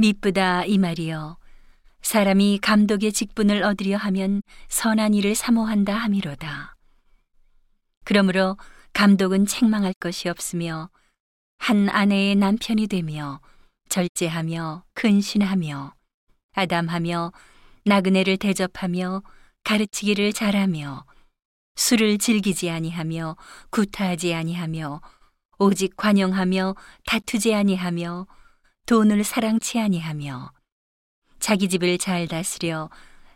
미쁘다 이 말이여 사람이 감독의 직분을 얻으려 하면 선한 일을 사모한다 함이로다. 그러므로 감독은 책망할 것이 없으며 한 아내의 남편이 되며 절제하며 근신하며 아담하며 나그네를 대접하며 가르치기를 잘하며 술을 즐기지 아니하며 구타하지 아니하며 오직 관용하며 다투지 아니하며 돈을 사랑치 아니하며 자기 집을 잘 다스려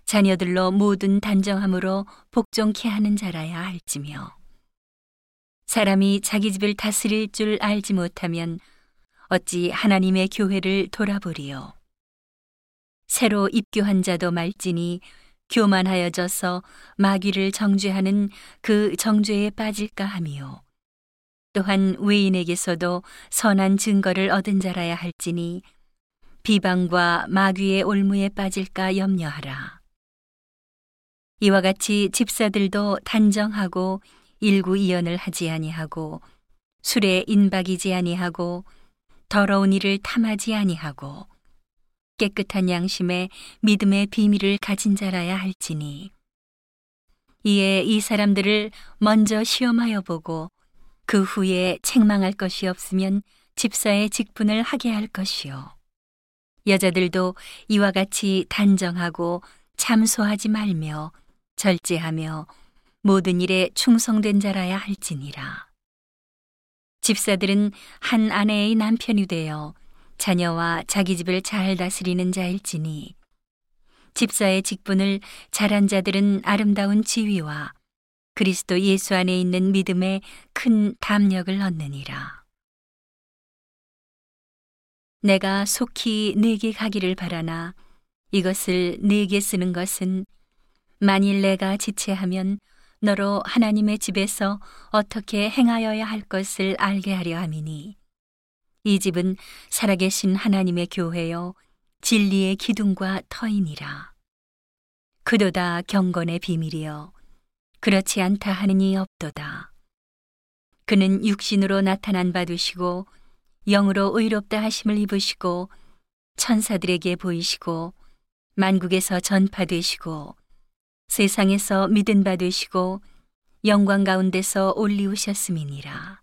자녀들로 모든 단정함으로 복종케 하는 자라야 할지며 사람이 자기 집을 다스릴 줄 알지 못하면 어찌 하나님의 교회를 돌아보리요? 새로 입교한 자도 말지니 교만하여져서 마귀를 정죄하는 그 정죄에 빠질까 하미요 또한 외인에게서도 선한 증거를 얻은 자라야 할지니 비방과 마귀의 올무에 빠질까 염려하라. 이와 같이 집사들도 단정하고 일구이연을 하지 아니하고 술에 인박이지 아니하고 더러운 일을 탐하지 아니하고 깨끗한 양심에 믿음의 비밀을 가진 자라야 할지니 이에 이 사람들을 먼저 시험하여 보고 그 후에 책망할 것이 없으면 집사의 직분을 하게 할 것이요. 여자들도 이와 같이 단정하고 참소하지 말며 절제하며 모든 일에 충성된 자라야 할지니라. 집사들은 한 아내의 남편이 되어 자녀와 자기 집을 잘 다스리는 자일지니 집사의 직분을 잘한 자들은 아름다운 지위와 그리스도 예수 안에 있는 믿음에 큰 담력을 얻느니라. 내가 속히 내게 가기를 바라나 이것을 내게 쓰는 것은 만일 내가 지체하면 너로 하나님의 집에서 어떻게 행하여야 할 것을 알게 하려 함이니 이 집은 살아계신 하나님의 교회요 진리의 기둥과 터이니라. 그도다 경건의 비밀이여 그렇지 않다 하느니 없도다. 그는 육신으로 나타난 바 되시고 영으로 의롭다 하심을 입으시고 천사들에게 보이시고 만국에서 전파되시고 세상에서 믿은 바 되시고 영광 가운데서 올리우셨음이니라.